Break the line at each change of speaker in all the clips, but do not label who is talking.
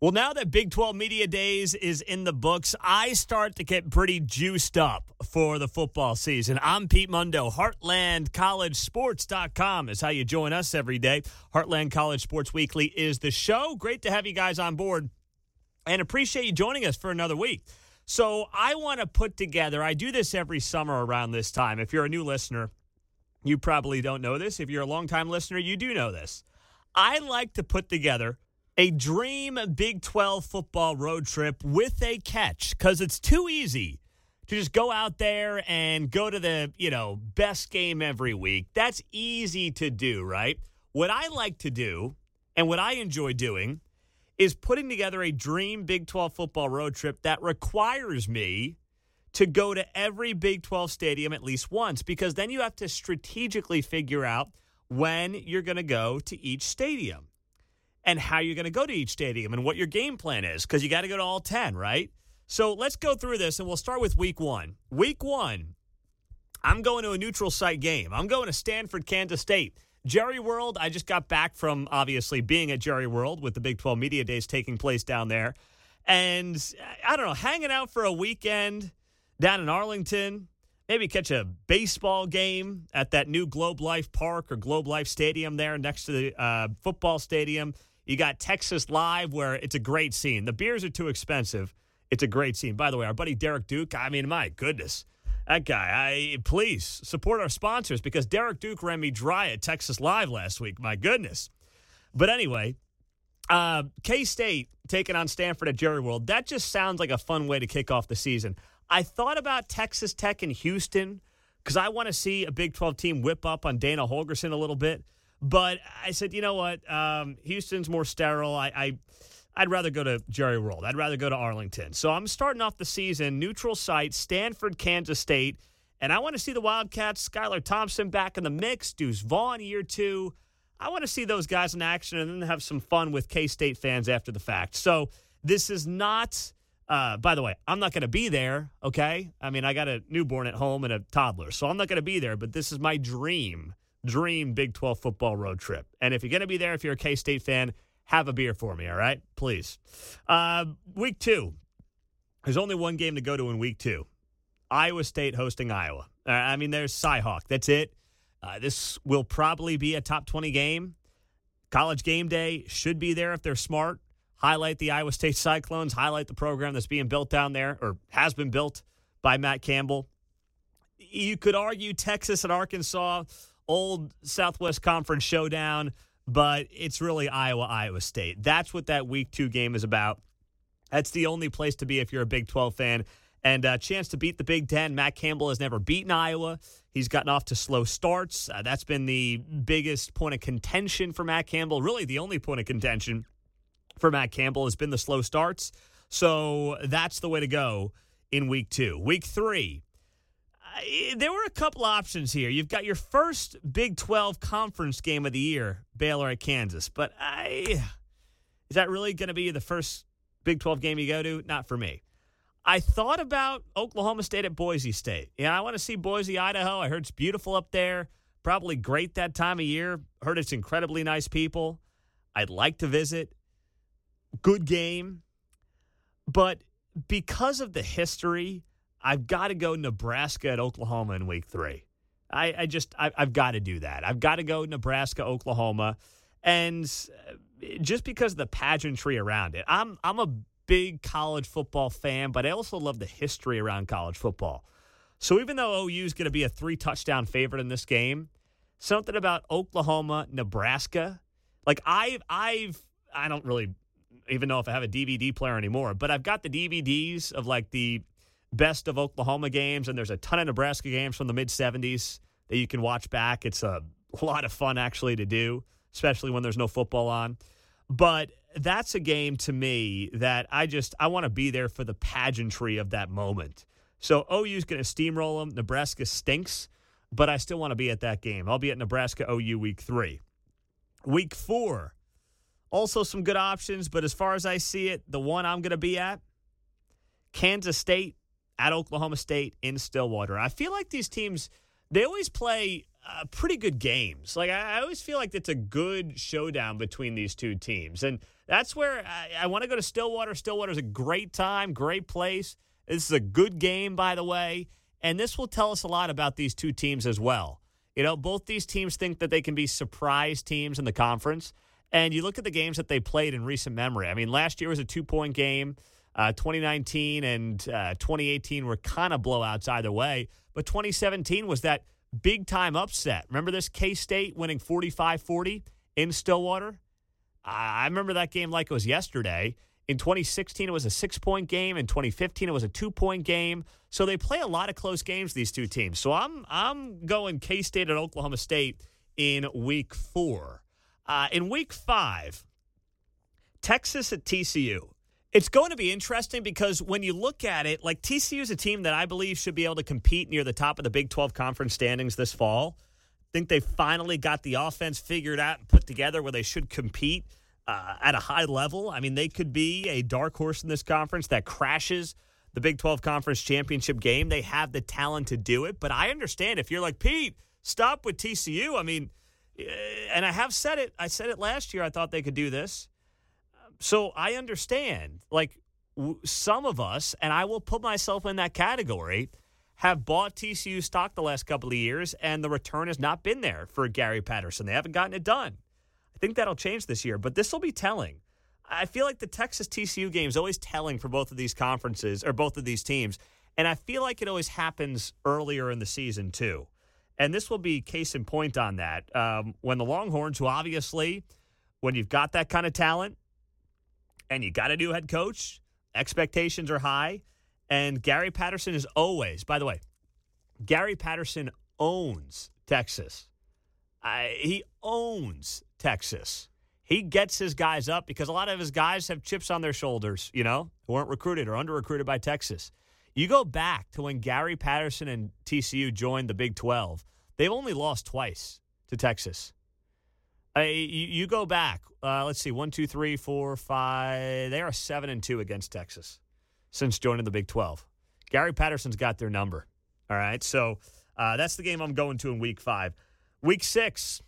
Well, now that Big 12 Media Days is in the books, I start to get pretty juiced up for the football season. I'm Pete Mundo. HeartlandCollegeSports.com is how you join us every day. Heartland College Sports Weekly is the show. Great to have you guys on board and appreciate you joining us for another week. So, I want to put together, I do this every summer around this time. If you're a new listener, you probably don't know this. If you're a longtime listener, you do know this. I like to put together a dream Big 12 football road trip with a catch because it's too easy to just go out there and go to the, you know, best game every week. That's easy to do, right? What I like to do and what I enjoy doing is putting together a dream Big 12 football road trip that requires me to go to every Big 12 stadium at least once because then you have to strategically figure out when you're going to go to each stadium and how you're going to go to each stadium and what your game plan is because you got to go to all 10, right? So let's go through this and we'll start with week one. Week one, I'm going to a neutral site game. I'm going to Stanford, Kansas State. Jerry World, I just got back from obviously being at Jerry World with the Big 12 Media Days taking place down there. And I don't know, hanging out for a weekend down in Arlington, maybe catch a baseball game at that new Globe Life Park or Globe Life Stadium there next to the uh, football stadium. You got Texas Live, where it's a great scene. The beers are too expensive. It's a great scene. By the way, our buddy Derek Duke, I mean, my goodness. That guy, I please support our sponsors because Derek Duke ran me dry at Texas Live last week. My goodness. But anyway, uh, K State taking on Stanford at Jerry World. That just sounds like a fun way to kick off the season. I thought about Texas Tech and Houston because I want to see a Big 12 team whip up on Dana Holgorsen a little bit. But I said, you know what? Um, Houston's more sterile. I, I I'd rather go to Jerry World. I'd rather go to Arlington. So I'm starting off the season neutral site, Stanford, Kansas State, and I want to see the Wildcats, Skylar Thompson back in the mix, Deuce Vaughn year two. I want to see those guys in action and then have some fun with K State fans after the fact. So this is not. Uh, by the way, I'm not going to be there. Okay, I mean I got a newborn at home and a toddler, so I'm not going to be there. But this is my dream dream Big 12 football road trip. And if you're going to be there, if you're a K State fan, have a beer for me, all right? Please. Uh, week two. There's only one game to go to in week two Iowa State hosting Iowa. Uh, I mean, there's Cyhawk. That's it. Uh, this will probably be a top 20 game. College game day should be there if they're smart. Highlight the Iowa State Cyclones, highlight the program that's being built down there or has been built by Matt Campbell. You could argue Texas and Arkansas old Southwest Conference showdown, but it's really Iowa, Iowa State. That's what that week two game is about. That's the only place to be if you're a Big 12 fan. And a chance to beat the Big Ten. Matt Campbell has never beaten Iowa. He's gotten off to slow starts. Uh, that's been the biggest point of contention for Matt Campbell. Really, the only point of contention for Matt Campbell has been the slow starts. So that's the way to go in week two. Week three, there were a couple options here. You've got your first Big 12 conference game of the year, Baylor at Kansas. But I is that really going to be the first Big 12 game you go to? Not for me. I thought about Oklahoma State at Boise State. Yeah, I want to see Boise, Idaho. I heard it's beautiful up there. Probably great that time of year. Heard it's incredibly nice people. I'd like to visit. Good game. But because of the history I've got to go Nebraska at Oklahoma in week three. I, I just, I, have got to do that. I've got to go Nebraska, Oklahoma. And uh, just because of the pageantry around it, I'm, I'm a big college football fan, but I also love the history around college football. So even though OU is going to be a three touchdown favorite in this game, something about Oklahoma, Nebraska, like I've, I've, I don't really even know if I have a DVD player anymore, but I've got the DVDs of like the best of Oklahoma games, and there's a ton of Nebraska games from the mid 70s that you can watch back. It's a lot of fun actually to do, especially when there's no football on. But that's a game to me that I just I want to be there for the pageantry of that moment. So OU's going to steamroll them. Nebraska stinks, but I still want to be at that game. I'll be at Nebraska OU week 3. Week 4. Also some good options, but as far as I see it, the one I'm going to be at Kansas State at Oklahoma State in Stillwater. I feel like these teams they always play uh, pretty good games. Like I, I, always feel like it's a good showdown between these two teams, and that's where I, I want to go to Stillwater. Stillwater is a great time, great place. This is a good game, by the way, and this will tell us a lot about these two teams as well. You know, both these teams think that they can be surprise teams in the conference, and you look at the games that they played in recent memory. I mean, last year was a two point game. Uh, 2019 and uh, 2018 were kind of blowouts either way, but 2017 was that big time upset. Remember this K State winning 45 40 in Stillwater? I remember that game like it was yesterday. In 2016, it was a six point game. In 2015, it was a two point game. So they play a lot of close games, these two teams. So I'm, I'm going K State at Oklahoma State in week four. Uh, in week five, Texas at TCU. It's going to be interesting because when you look at it, like TCU is a team that I believe should be able to compete near the top of the Big 12 conference standings this fall. I think they finally got the offense figured out and put together where they should compete uh, at a high level. I mean, they could be a dark horse in this conference that crashes the Big 12 conference championship game. They have the talent to do it. But I understand if you're like, Pete, stop with TCU. I mean, eh, and I have said it. I said it last year. I thought they could do this. So I understand, like w- some of us, and I will put myself in that category, have bought TCU stock the last couple of years, and the return has not been there for Gary Patterson. They haven't gotten it done. I think that'll change this year, but this will be telling. I feel like the Texas TCU game is always telling for both of these conferences or both of these teams. And I feel like it always happens earlier in the season, too. And this will be case in point on that. Um, when the Longhorns, who obviously, when you've got that kind of talent, and you got a new head coach. Expectations are high. And Gary Patterson is always, by the way, Gary Patterson owns Texas. he owns Texas. He gets his guys up because a lot of his guys have chips on their shoulders, you know, who weren't recruited or under recruited by Texas. You go back to when Gary Patterson and TCU joined the Big 12, they've only lost twice to Texas. You, you, go back. Uh, let's see, one, two, three, four, five. They are seven and two against Texas since joining the Big Twelve. Gary Patterson's got their number. All right, so uh, that's the game I'm going to in Week Five. Week Six,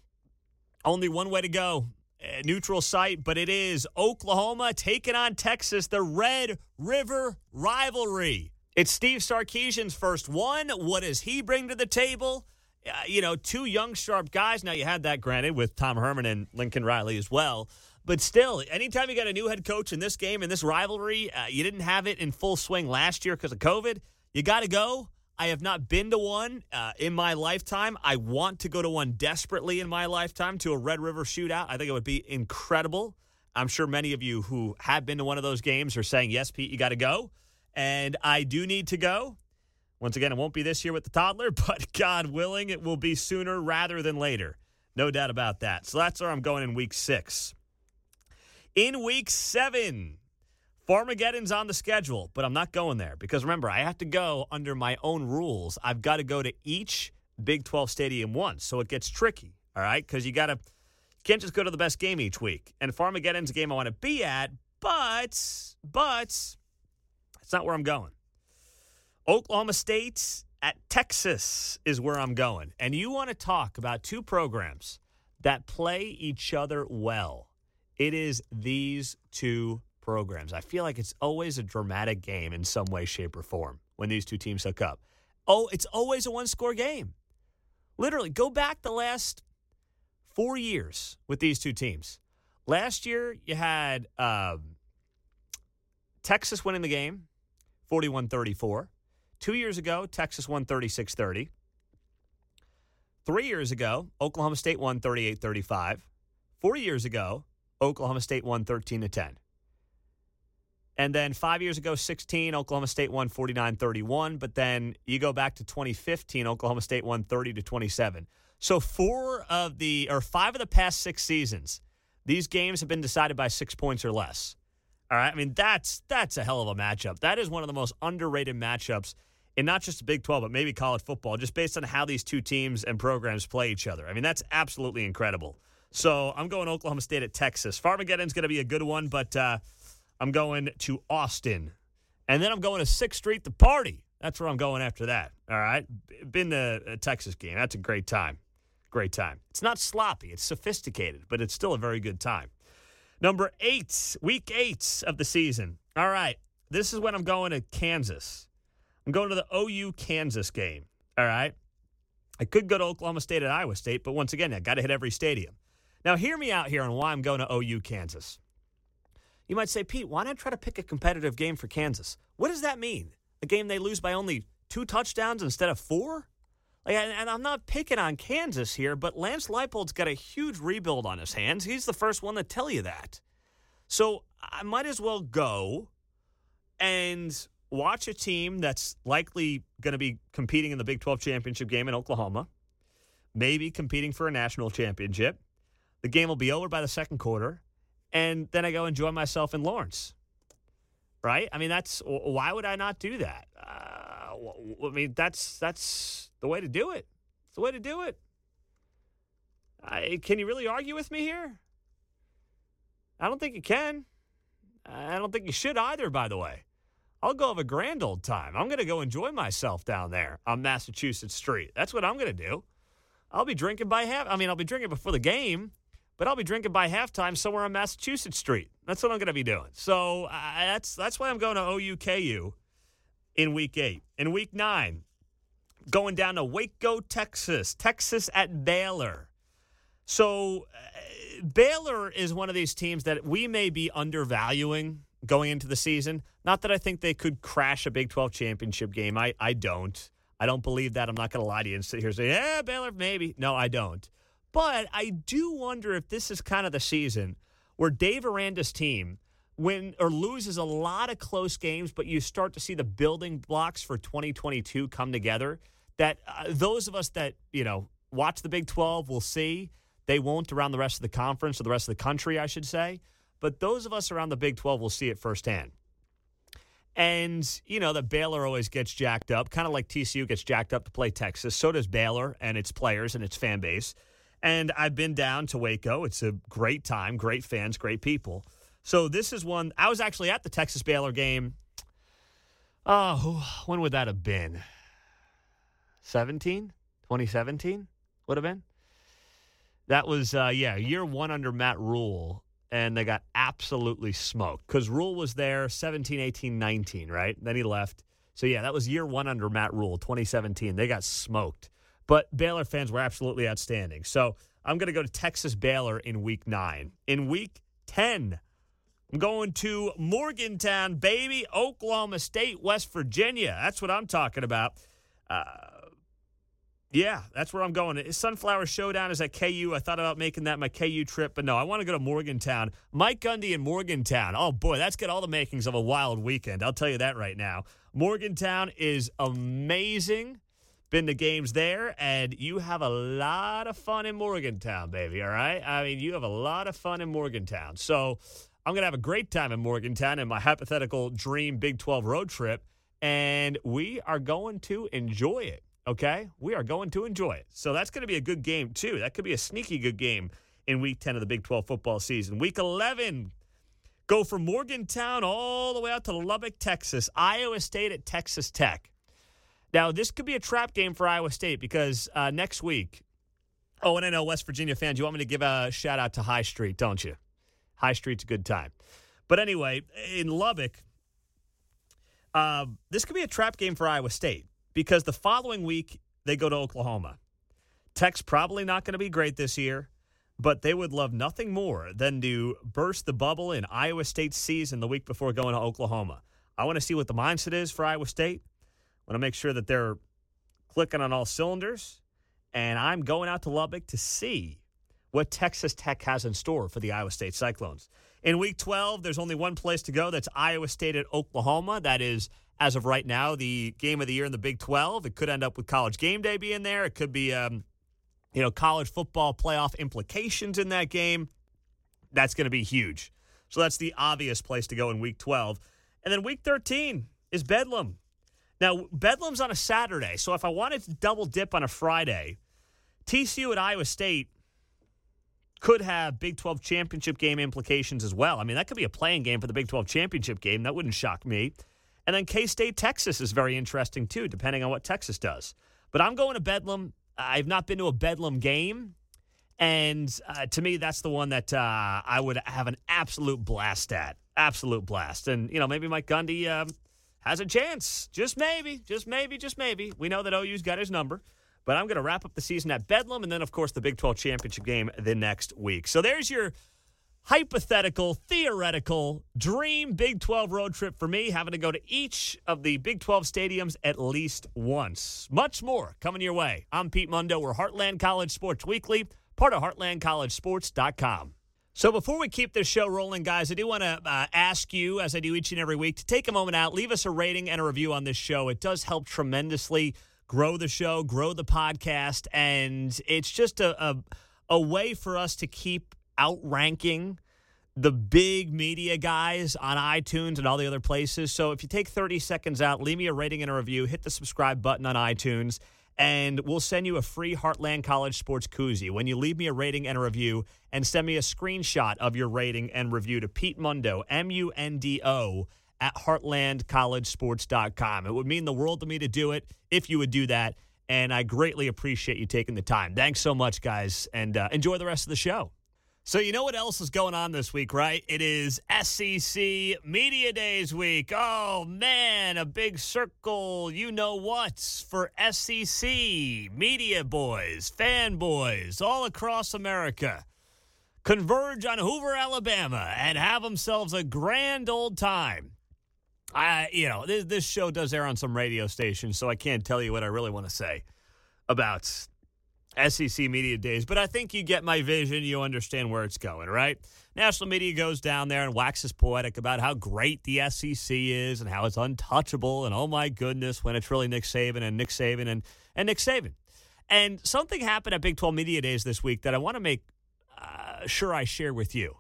only one way to go. A neutral site, but it is Oklahoma taking on Texas, the Red River rivalry. It's Steve Sarkisian's first one. What does he bring to the table? Uh, you know, two young, sharp guys. Now, you had that granted with Tom Herman and Lincoln Riley as well. But still, anytime you got a new head coach in this game, in this rivalry, uh, you didn't have it in full swing last year because of COVID. You got to go. I have not been to one uh, in my lifetime. I want to go to one desperately in my lifetime to a Red River shootout. I think it would be incredible. I'm sure many of you who have been to one of those games are saying, yes, Pete, you got to go. And I do need to go. Once again, it won't be this year with the toddler, but God willing, it will be sooner rather than later. No doubt about that. So that's where I'm going in week six. In week seven, Farmageddon's on the schedule, but I'm not going there because remember, I have to go under my own rules. I've got to go to each Big 12 stadium once, so it gets tricky, all right? Because you got to, can't just go to the best game each week. And Farmageddon's a game I want to be at, but, but, it's not where I'm going. Oklahoma State at Texas is where I'm going. And you want to talk about two programs that play each other well. It is these two programs. I feel like it's always a dramatic game in some way, shape, or form when these two teams hook up. Oh, it's always a one score game. Literally, go back the last four years with these two teams. Last year, you had um, Texas winning the game 41 34. Two years ago, Texas won 36 30. Three years ago, Oklahoma State won 38 35. Four years ago, Oklahoma State won 13 to 10. And then five years ago, 16, Oklahoma State won 49 31. But then you go back to 2015, Oklahoma State won 30 to 27. So four of the, or five of the past six seasons, these games have been decided by six points or less. All right. I mean, that's that's a hell of a matchup. That is one of the most underrated matchups in not just the Big 12, but maybe college football, just based on how these two teams and programs play each other. I mean, that's absolutely incredible. So I'm going Oklahoma State at Texas. Farmageddon's going to be a good one, but uh, I'm going to Austin. And then I'm going to 6th Street, the party. That's where I'm going after that. All right. Been to a Texas game. That's a great time. Great time. It's not sloppy, it's sophisticated, but it's still a very good time. Number eight, week eight of the season. All right, this is when I'm going to Kansas. I'm going to the OU Kansas game. All right. I could go to Oklahoma State at Iowa State, but once again, I got to hit every stadium. Now, hear me out here on why I'm going to OU Kansas. You might say, Pete, why not try to pick a competitive game for Kansas? What does that mean? A game they lose by only two touchdowns instead of four? Like, and I'm not picking on Kansas here, but Lance Leipold's got a huge rebuild on his hands. He's the first one to tell you that. So I might as well go and watch a team that's likely going to be competing in the Big 12 championship game in Oklahoma, maybe competing for a national championship. The game will be over by the second quarter, and then I go enjoy myself in Lawrence. Right? I mean, that's why would I not do that? Uh, I mean, that's that's the way to do it. It's the way to do it. I, can you really argue with me here? I don't think you can. I don't think you should either, by the way. I'll go have a grand old time. I'm going to go enjoy myself down there on Massachusetts Street. That's what I'm going to do. I'll be drinking by half. I mean, I'll be drinking before the game, but I'll be drinking by halftime somewhere on Massachusetts Street. That's what I'm going to be doing. So that's that's why I'm going to OUKU in week eight. In week nine, going down to Waco, Texas. Texas at Baylor. So uh, Baylor is one of these teams that we may be undervaluing going into the season. Not that I think they could crash a Big 12 championship game. I, I don't. I don't believe that. I'm not going to lie to you and sit here and say, yeah, Baylor, maybe. No, I don't. But I do wonder if this is kind of the season where Dave Aranda's team win or loses a lot of close games, but you start to see the building blocks for 2022 come together. That uh, those of us that, you know, watch the Big 12 will see. They won't around the rest of the conference or the rest of the country, I should say. But those of us around the Big 12 will see it firsthand. And, you know, that Baylor always gets jacked up, kind of like TCU gets jacked up to play Texas. So does Baylor and its players and its fan base. And I've been down to Waco. It's a great time, great fans, great people. So this is one. I was actually at the Texas Baylor game. Oh, when would that have been? 17? 2017 would have been? That was, uh, yeah, year one under Matt Rhule and they got absolutely smoked because Rhule was there 17, 18, 19, right? Then he left. So, yeah, that was year one under Matt Rhule, 2017. They got smoked. But Baylor fans were absolutely outstanding. So, I'm going to go to Texas Baylor in week nine. In week 10, I'm going to Morgantown, baby, Oklahoma State, West Virginia. That's what I'm talking about. Uh, yeah, that's where I'm going. Sunflower Showdown is at KU. I thought about making that my KU trip, but no, I want to go to Morgantown. Mike Gundy in Morgantown. Oh boy, that's got all the makings of a wild weekend. I'll tell you that right now. Morgantown is amazing. Been to games there, and you have a lot of fun in Morgantown, baby. All right. I mean, you have a lot of fun in Morgantown. So I'm going to have a great time in Morgantown in my hypothetical dream Big 12 road trip, and we are going to enjoy it. Okay, we are going to enjoy it. So that's going to be a good game, too. That could be a sneaky good game in week 10 of the Big 12 football season. Week 11, go from Morgantown all the way out to Lubbock, Texas, Iowa State at Texas Tech. Now, this could be a trap game for Iowa State because uh, next week, oh, and I know West Virginia fans, you want me to give a shout out to High Street, don't you? High Street's a good time. But anyway, in Lubbock, uh, this could be a trap game for Iowa State because the following week they go to Oklahoma. Tech's probably not going to be great this year, but they would love nothing more than to burst the bubble in Iowa State's season the week before going to Oklahoma. I want to see what the mindset is for Iowa State. I want to make sure that they're clicking on all cylinders. And I'm going out to Lubbock to see what Texas Tech has in store for the Iowa State Cyclones. In week 12, there's only one place to go. That's Iowa State at Oklahoma. That is as of right now, the game of the year in the Big 12. It could end up with college game day being there. It could be, um, you know, college football playoff implications in that game. That's going to be huge. So that's the obvious place to go in week 12. And then week 13 is Bedlam. Now, Bedlam's on a Saturday. So if I wanted to double dip on a Friday, TCU at Iowa State could have Big 12 championship game implications as well. I mean, that could be a playing game for the Big 12 championship game. That wouldn't shock me. And then K State, Texas is very interesting too, depending on what Texas does. But I'm going to Bedlam. I've not been to a Bedlam game. And uh, to me, that's the one that uh, I would have an absolute blast at. Absolute blast. And, you know, maybe Mike Gundy um, has a chance. Just maybe, just maybe, just maybe. We know that OU's got his number. But I'm going to wrap up the season at Bedlam and then, of course, the Big 12 championship game the next week. So there's your hypothetical, theoretical dream Big 12 road trip for me, having to go to each of the Big 12 stadiums at least once. Much more coming your way. I'm Pete Mundo. We're Heartland College Sports Weekly part of heartlandcollegesports.com. So before we keep this show rolling, guys, I do want to uh, ask you, as I do each and every week, to take a moment out, leave us a rating and a review on this show. It does help tremendously grow the show, grow the podcast, and it's just a, a, a way for us to keep outranking the big media guys on iTunes and all the other places. So if you take 30 seconds out, leave me a rating and a review, hit the subscribe button on iTunes and we'll send you a free Heartland College Sports koozie when you leave me a rating and a review and send me a screenshot of your rating and review to Pete Mundo, M U N D O, at heartlandcollegesports.com. It would mean the world to me to do it if you would do that. And I greatly appreciate you taking the time. Thanks so much, guys, and uh, enjoy the rest of the show. So, you know what else is going on this week, right? It is SEC Media Days week. Oh, man, a big circle, you know what, for SEC media boys, fanboys all across America. Converge on Hoover, Alabama, and have themselves a grand old time. I, you know, this, this show does air on some radio stations, so I can't tell you what I really want to say about SEC Media Days, but I think you get my vision. You understand where it's going, right? National media goes down there and waxes poetic about how great the SEC is and how it's untouchable. And oh my goodness, when it's really Nick Saban and Nick Saban and, and Nick Saban. And something happened at Big 12 Media Days this week that I want to make uh, sure I share with you.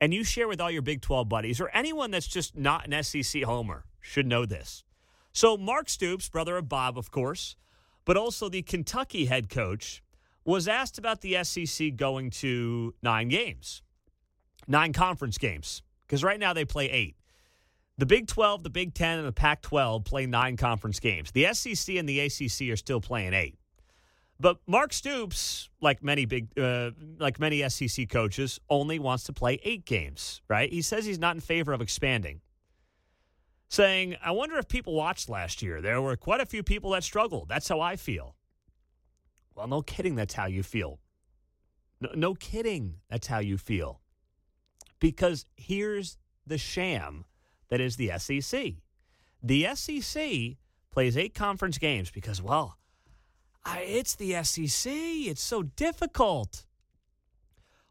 And you share with all your Big 12 buddies or anyone that's just not an SEC homer should know this. So, Mark Stoops, brother of Bob, of course, but also the Kentucky head coach was asked about the SEC going to nine games, nine conference games, because right now they play eight. The Big 12, the Big 10, and the Pac 12 play nine conference games. The SEC and the ACC are still playing eight. But Mark Stoops, like many big, uh, like many SEC coaches, only wants to play eight games. Right? He says he's not in favor of expanding. Saying, "I wonder if people watched last year. There were quite a few people that struggled. That's how I feel." Well, no kidding, that's how you feel. No, no kidding, that's how you feel. Because here's the sham that is the SEC. The SEC plays eight conference games because, well, I, it's the SEC. It's so difficult.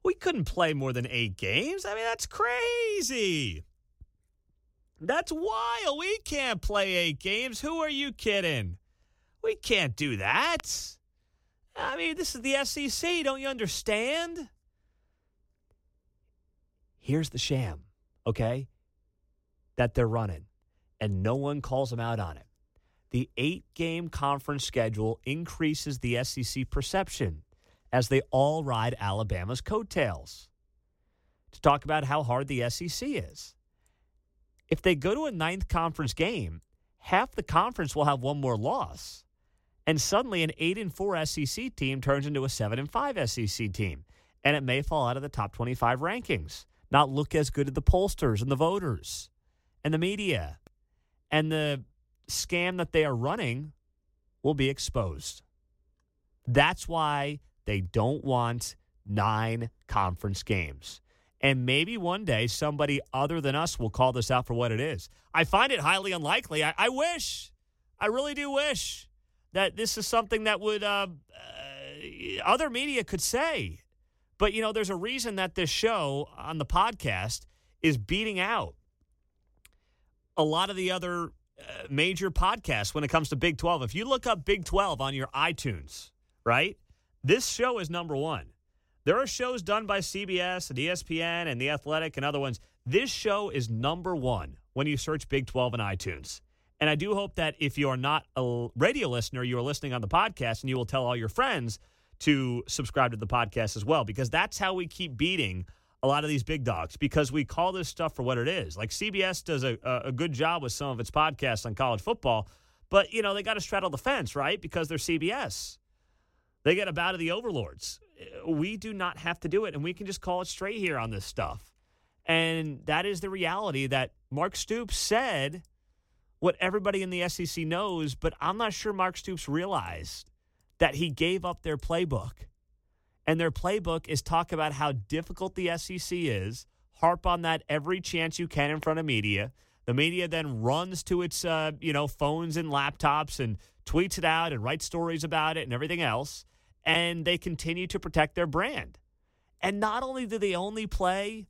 We couldn't play more than eight games. I mean, that's crazy. That's wild. We can't play eight games. Who are you kidding? We can't do that. I mean, this is the SEC. Don't you understand? Here's the sham, okay, that they're running, and no one calls them out on it. The eight game conference schedule increases the SEC perception as they all ride Alabama's coattails to talk about how hard the SEC is. If they go to a ninth conference game, half the conference will have one more loss and suddenly an 8 and 4 SEC team turns into a 7 and 5 SEC team. And it may fall out of the top 25 rankings. Not look as good at the pollsters and the voters. And the media. And the scam that they are running will be exposed. That's why they don't want nine conference games. And maybe one day somebody other than us will call this out for what it is. I find it highly unlikely. I, I wish. I really do wish that this is something that would uh, uh, other media could say. But you know, there's a reason that this show on the podcast is beating out a lot of the other uh, major podcasts when it comes to Big 12. If you look up Big 12 on your iTunes, right? This show is number 1. There are shows done by CBS and ESPN and The Athletic and other ones. This show is number 1 when you search Big 12 in iTunes. And I do hope that if you are not a radio listener, you are listening on the podcast and you will tell all your friends to subscribe to the podcast as well, because that's how we keep beating a lot of these big dogs because we call this stuff for what it is. Like CBS does a, a good job with some of its podcasts on college football, but you know, they got to straddle the fence, right? Because they're CBS. They get a bout of the overlords. We do not have to do it, and we can just call it straight here on this stuff. And that is the reality that Mark Stoops said what everybody in the SEC knows, but I'm not sure Mark Stoops realized that he gave up their playbook. And their playbook is talk about how difficult the SEC is, harp on that every chance you can in front of media. The media then runs to its uh, you know phones and laptops and tweets it out and writes stories about it and everything else, and they continue to protect their brand. And not only do they only play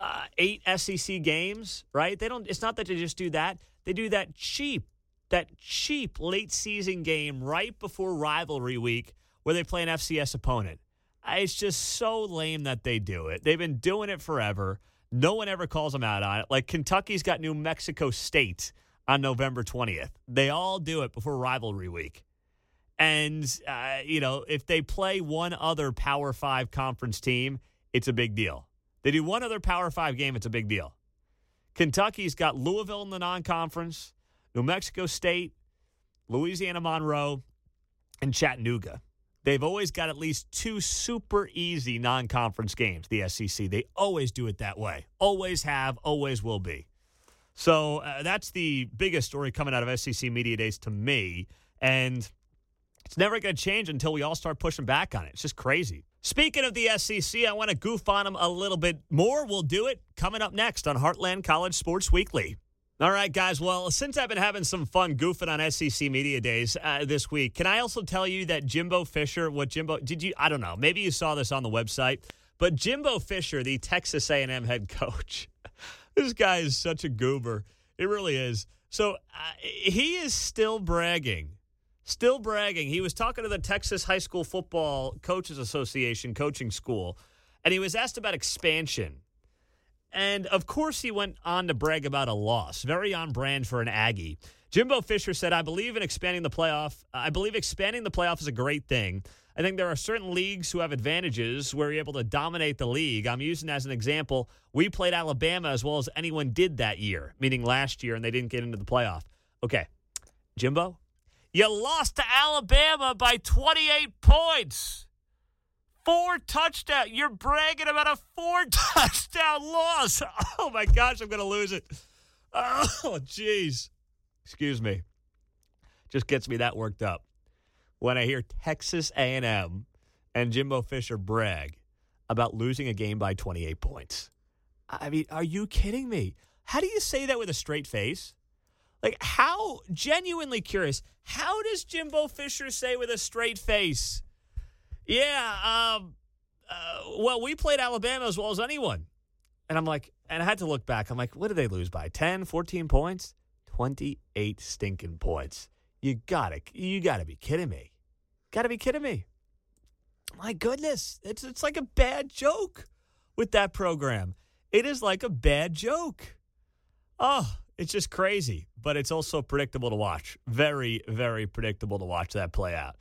uh, eight SEC games, right? They don't. It's not that they just do that. They do that cheap, that cheap late season game right before rivalry week where they play an FCS opponent. It's just so lame that they do it. They've been doing it forever. No one ever calls them out on it. Like Kentucky's got New Mexico State on November 20th. They all do it before rivalry week. And, uh, you know, if they play one other Power Five conference team, it's a big deal. They do one other Power Five game, it's a big deal. Kentucky's got Louisville in the non conference, New Mexico State, Louisiana Monroe, and Chattanooga. They've always got at least two super easy non conference games, the SEC. They always do it that way. Always have, always will be. So uh, that's the biggest story coming out of SEC Media Days to me. And it's never going to change until we all start pushing back on it. It's just crazy. Speaking of the SEC, I want to goof on them a little bit more. We'll do it coming up next on Heartland College Sports Weekly. All right, guys. Well, since I've been having some fun goofing on SEC Media Days uh, this week, can I also tell you that Jimbo Fisher, what Jimbo, did you, I don't know, maybe you saw this on the website, but Jimbo Fisher, the Texas A&M head coach, this guy is such a goober. It really is. So uh, he is still bragging still bragging. He was talking to the Texas High School Football Coaches Association coaching school, and he was asked about expansion. And of course, he went on to brag about a loss, very on brand for an Aggie. Jimbo Fisher said, I believe in expanding the playoff. I believe expanding the playoff is a great thing. I think there are certain leagues who have advantages where you're able to dominate the league. I'm using as an example, we played Alabama as well as anyone did that year, meaning last year, and they didn't get into the playoff. Okay, Jimbo, you lost to Alabama by 28 points. Four touchdown. You're bragging about a four touchdown loss. Oh my gosh, I'm going to lose it. Oh, jeez. Excuse me. Just gets me that worked up when I hear Texas A&M and Jimbo Fisher brag about losing a game by 28 points. I mean, are you kidding me? How do you say that with a straight face? Like, how genuinely curious, how does Jimbo Fisher say with a straight face, yeah, um, uh, well, we played Alabama as well as anyone. And I'm like, and I had to look back. I'm like, what did they lose by? 10, 14 points? 28 stinking points. You gotta, you gotta be kidding me. Gotta be kidding me. My goodness. It's, it's like a bad joke with that program. It is like a bad joke. Oh, it's just crazy, but it's also predictable to watch. Very, very predictable to watch that play out.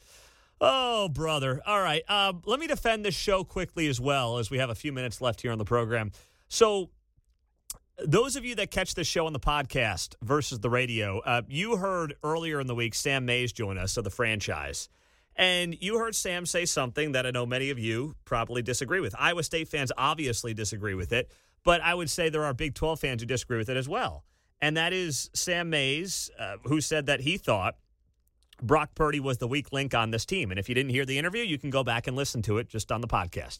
Oh, brother. All right. Um, let me defend this show quickly as well, as we have a few minutes left here on the program. So, those of you that catch the show on the podcast versus the radio, uh, you heard earlier in the week Sam Mays join us of the franchise. And you heard Sam say something that I know many of you probably disagree with. Iowa State fans obviously disagree with it, but I would say there are Big 12 fans who disagree with it as well and that is Sam Mays, uh, who said that he thought Brock Purdy was the weak link on this team. And if you didn't hear the interview, you can go back and listen to it just on the podcast.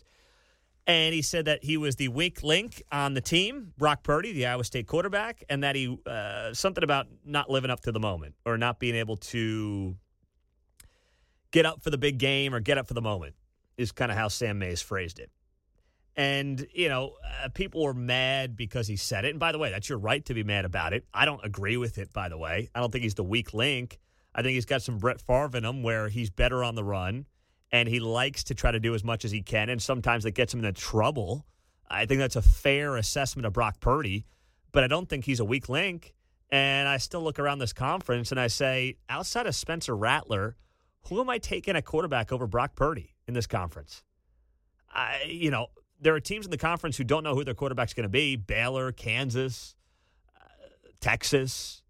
And he said that he was the weak link on the team, Brock Purdy, the Iowa State quarterback, and that he uh, something about not living up to the moment or not being able to get up for the big game or get up for the moment is kind of how Sam Mays phrased it. And, you know, uh, people were mad because he said it. And by the way, that's your right to be mad about it. I don't agree with it, by the way. I don't think he's the weak link. I think he's got some Brett Favre in him where he's better on the run and he likes to try to do as much as he can. And sometimes it gets him into trouble. I think that's a fair assessment of Brock Purdy, but I don't think he's a weak link. And I still look around this conference and I say, outside of Spencer Rattler, who am I taking a quarterback over Brock Purdy in this conference? I, you know, there are teams in the conference who don't know who their quarterback's going to be Baylor, Kansas, uh, Texas,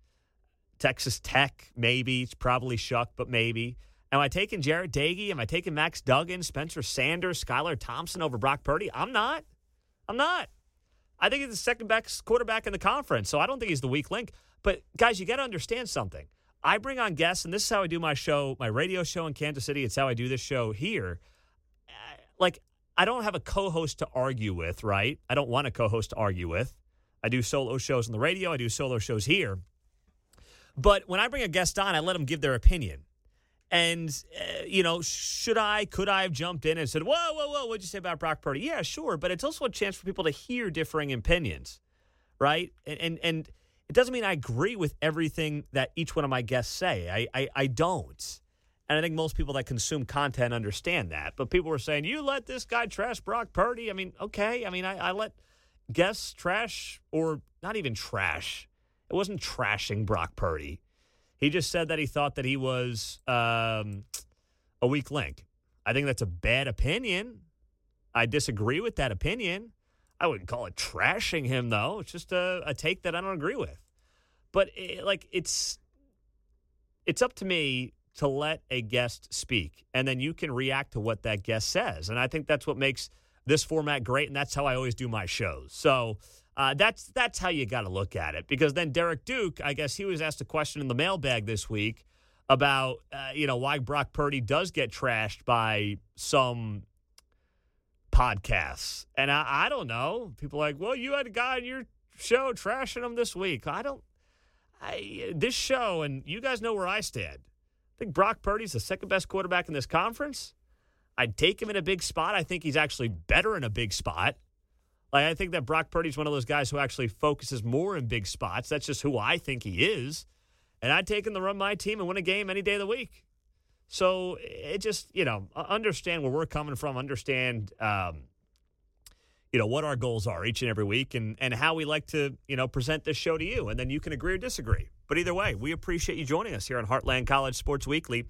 Texas Tech, maybe. It's probably Shough, but maybe. Am I taking Jarret Doege? Am I taking Max Duggan, Spencer Sanders, Skylar Thompson over Brock Purdy? I'm not. I'm not. I think he's the second best quarterback in the conference, so I don't think he's the weak link. But guys, you got to understand something. I bring on guests, and this is how I do my show, my radio show in Kansas City. It's how I do this show here. Uh, like, I don't have a co host to argue with, right? I don't want a co host to argue with. I do solo shows on the radio, I do solo shows here. But when I bring a guest on, I let them give their opinion. And, uh, you know, should I, could I have jumped in and said, whoa, whoa, whoa, what'd you say about Brock Purdy? Yeah, sure. But it's also a chance for people to hear differing opinions, right? And, and, and it doesn't mean I agree with everything that each one of my guests say. I, I, I don't. And I think most people that consume content understand that. But people were saying, you let this guy trash Brock Purdy. I mean, okay. I mean, I, I let guests trash or not even trash. It wasn't trashing Brock Purdy. He just said that he thought that he was um, a weak link. I think that's a bad opinion. I disagree with that opinion. I wouldn't call it trashing him, though. It's just a, a take that I don't agree with. But it, eh, like, it's it's up to me to let a guest speak, and then you can react to what that guest says. And I think that's what makes this format great, and that's how I always do my shows. So uh, that's that's how you got to look at it. Because then Derek Duke, I guess he was asked a question in the mailbag this week about uh, you know why Brock Purdy does get trashed by some podcasts, and I, I don't know. People like, well, you had a guy on your show trashing him this week. I don't. I this show, and you guys know where I stand. I think Brock Purdy's the second best quarterback in this conference. I'd take him in a big spot. I think he's actually better in a big spot. Like I think that Brock Purdy's one of those guys who actually focuses more in big spots. That's just who I think he is. And I'd take him to run my team and win a game any day of the week. So it just, you know, understand where we're coming from, understand um, you know, what our goals are each and every week and and how we like to, you know, present this show to you. And then you can agree or disagree. But either way, we appreciate you joining us here on Heartland College Sports Weekly.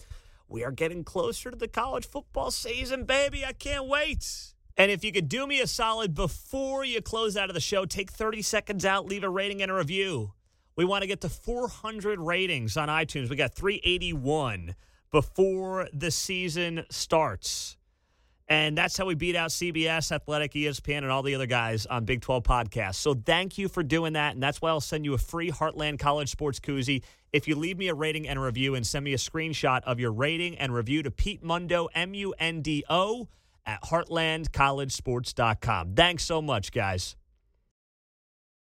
We are getting closer to the college football season, baby. I can't wait. And if you could do me a solid before you close out of the show, take 30 seconds out, leave a rating and a review. We want to get to 400 ratings on iTunes. We got 381 before the season starts. And that's how we beat out CBS, Athletic, ESPN, and all the other guys on Big 12 podcasts. So thank you for doing that. And that's why I'll send you a free Heartland College Sports Koozie if you leave me a rating and a review and send me a screenshot of your rating and review to Pete Mundo, M U N D O at heartlandcollegesports.com. Thanks so much, guys.